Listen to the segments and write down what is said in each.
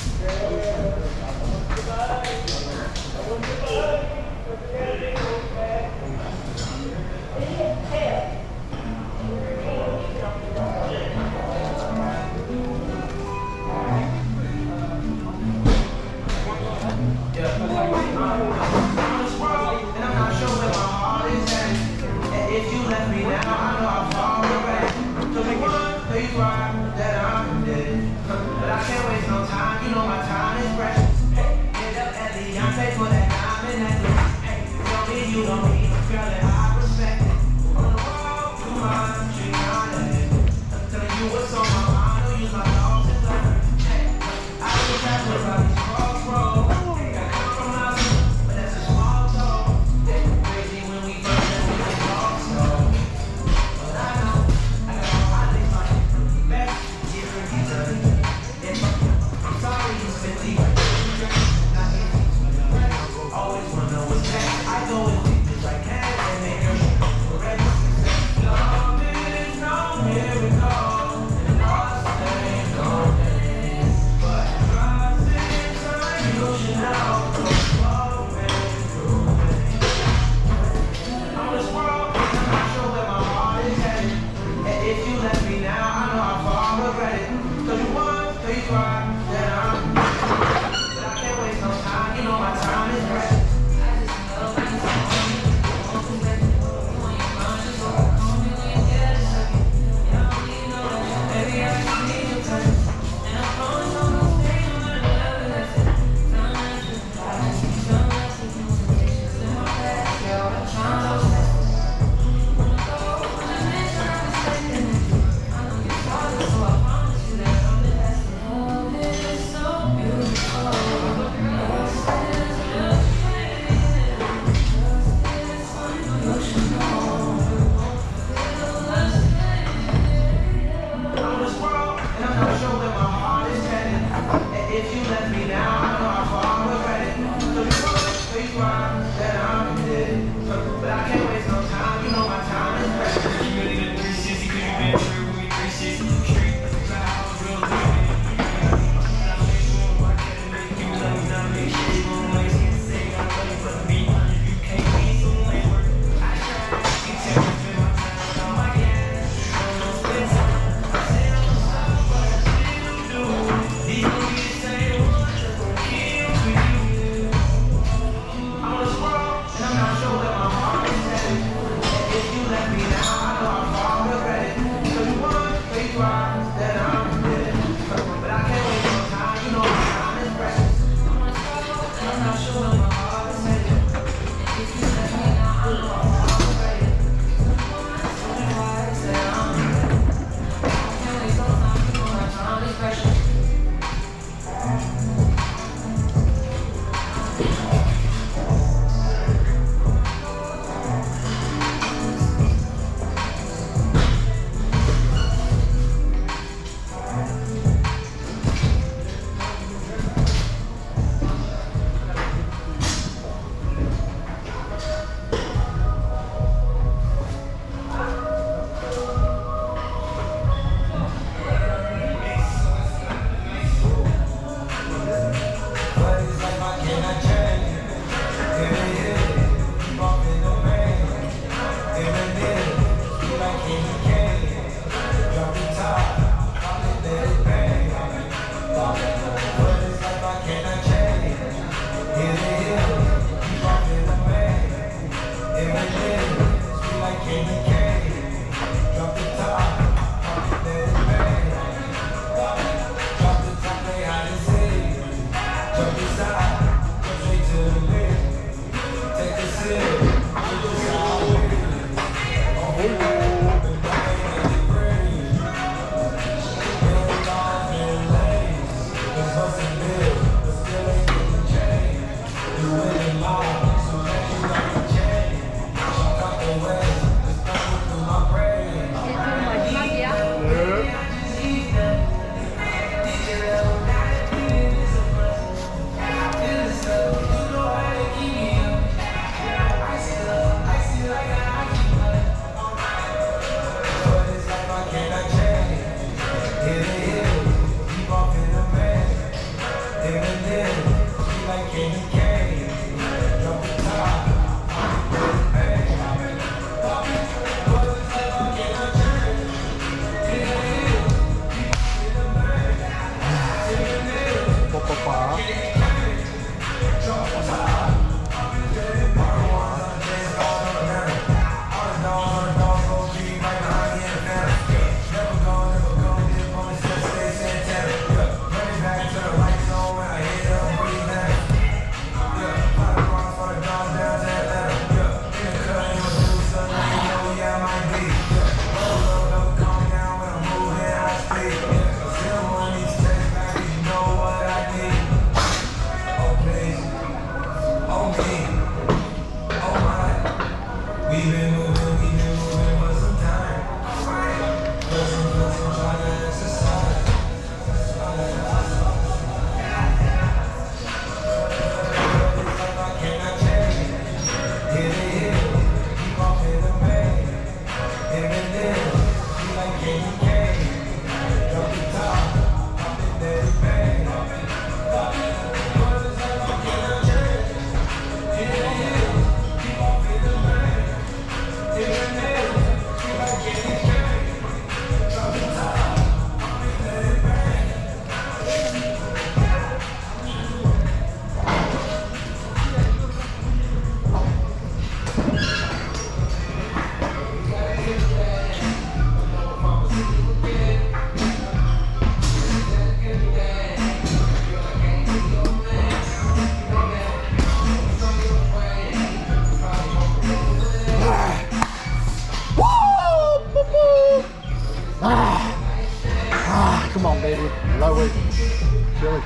네.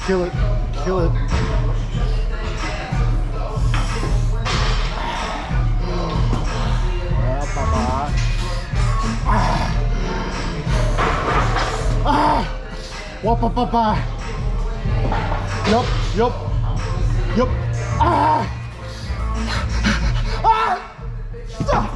Kill it, kill it, kill. Ah. Ah. Wapa papa. Yup, yup. Yup. Ah. Ah. Ah.